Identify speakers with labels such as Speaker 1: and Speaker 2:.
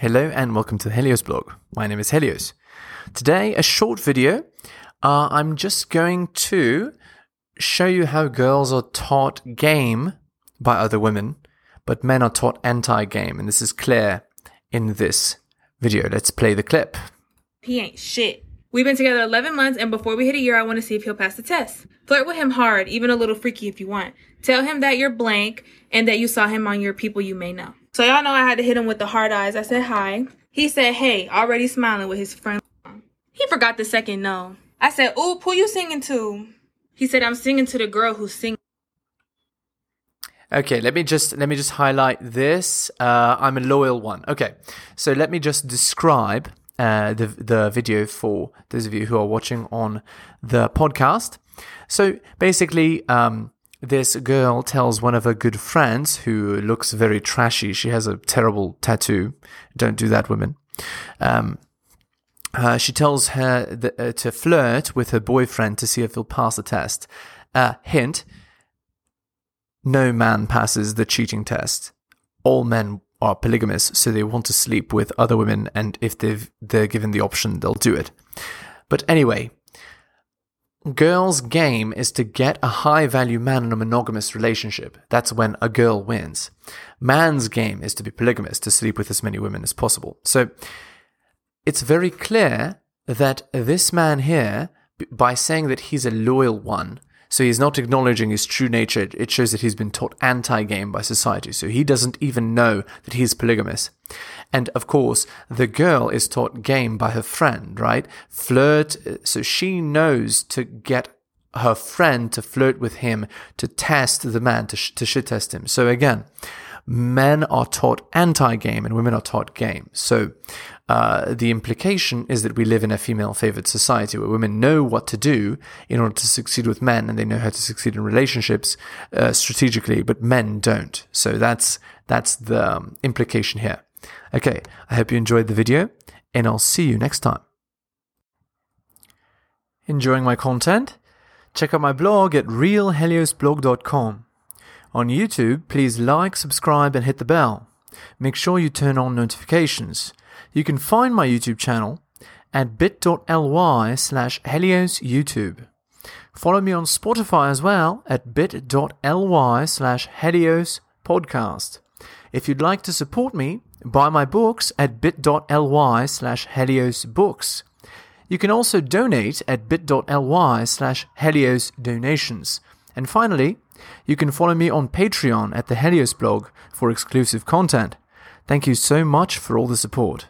Speaker 1: Hello and welcome to the Helios blog. My name is Helios. Today, a short video. Uh, I'm just going to show you how girls are taught game by other women, but men are taught anti game. And this is clear in this video. Let's play the clip.
Speaker 2: He ain't shit. We've been together 11 months, and before we hit a year, I want to see if he'll pass the test. Flirt with him hard, even a little freaky if you want. Tell him that you're blank and that you saw him on your people you may know. So, y'all know I had to hit him with the hard eyes. I said hi. He said, hey, already smiling with his friend. He forgot the second no. I said, oop, who you singing to? He said, I'm singing to the girl who's singing.
Speaker 1: Okay, let me just let me just highlight this. Uh, I'm a loyal one. Okay, so let me just describe uh, the the video for those of you who are watching on the podcast. So basically, um, this girl tells one of her good friends who looks very trashy. She has a terrible tattoo. Don't do that, women. Um, uh, she tells her th- uh, to flirt with her boyfriend to see if he'll pass the test. Uh, hint: no man passes the cheating test. All men are polygamous, so they want to sleep with other women, and if they've, they're given the option, they'll do it. But anyway, girls' game is to get a high value man in a monogamous relationship. That's when a girl wins. Man's game is to be polygamous, to sleep with as many women as possible. So it's very clear that this man here, by saying that he's a loyal one, so he's not acknowledging his true nature. It shows that he's been taught anti game by society. So he doesn't even know that he's polygamous. And of course, the girl is taught game by her friend, right? Flirt. Uh, so she knows to get her friend to flirt with him, to test the man, to, sh- to shit test him. So again, men are taught anti game and women are taught game. So uh, the implication is that we live in a female favored society where women know what to do in order to succeed with men and they know how to succeed in relationships uh, strategically, but men don't. So that's, that's the um, implication here. Okay, I hope you enjoyed the video and I'll see you next time. Enjoying my content? Check out my blog at realheliosblog.com. On YouTube, please like, subscribe, and hit the bell. Make sure you turn on notifications. You can find my YouTube channel at bit.ly slash heliosyoutube. Follow me on Spotify as well at bit.ly slash helios podcast. If you'd like to support me, buy my books at bit.ly slash helios books. You can also donate at bit.ly slash helios donations. And finally, you can follow me on Patreon at the Helios blog for exclusive content. Thank you so much for all the support.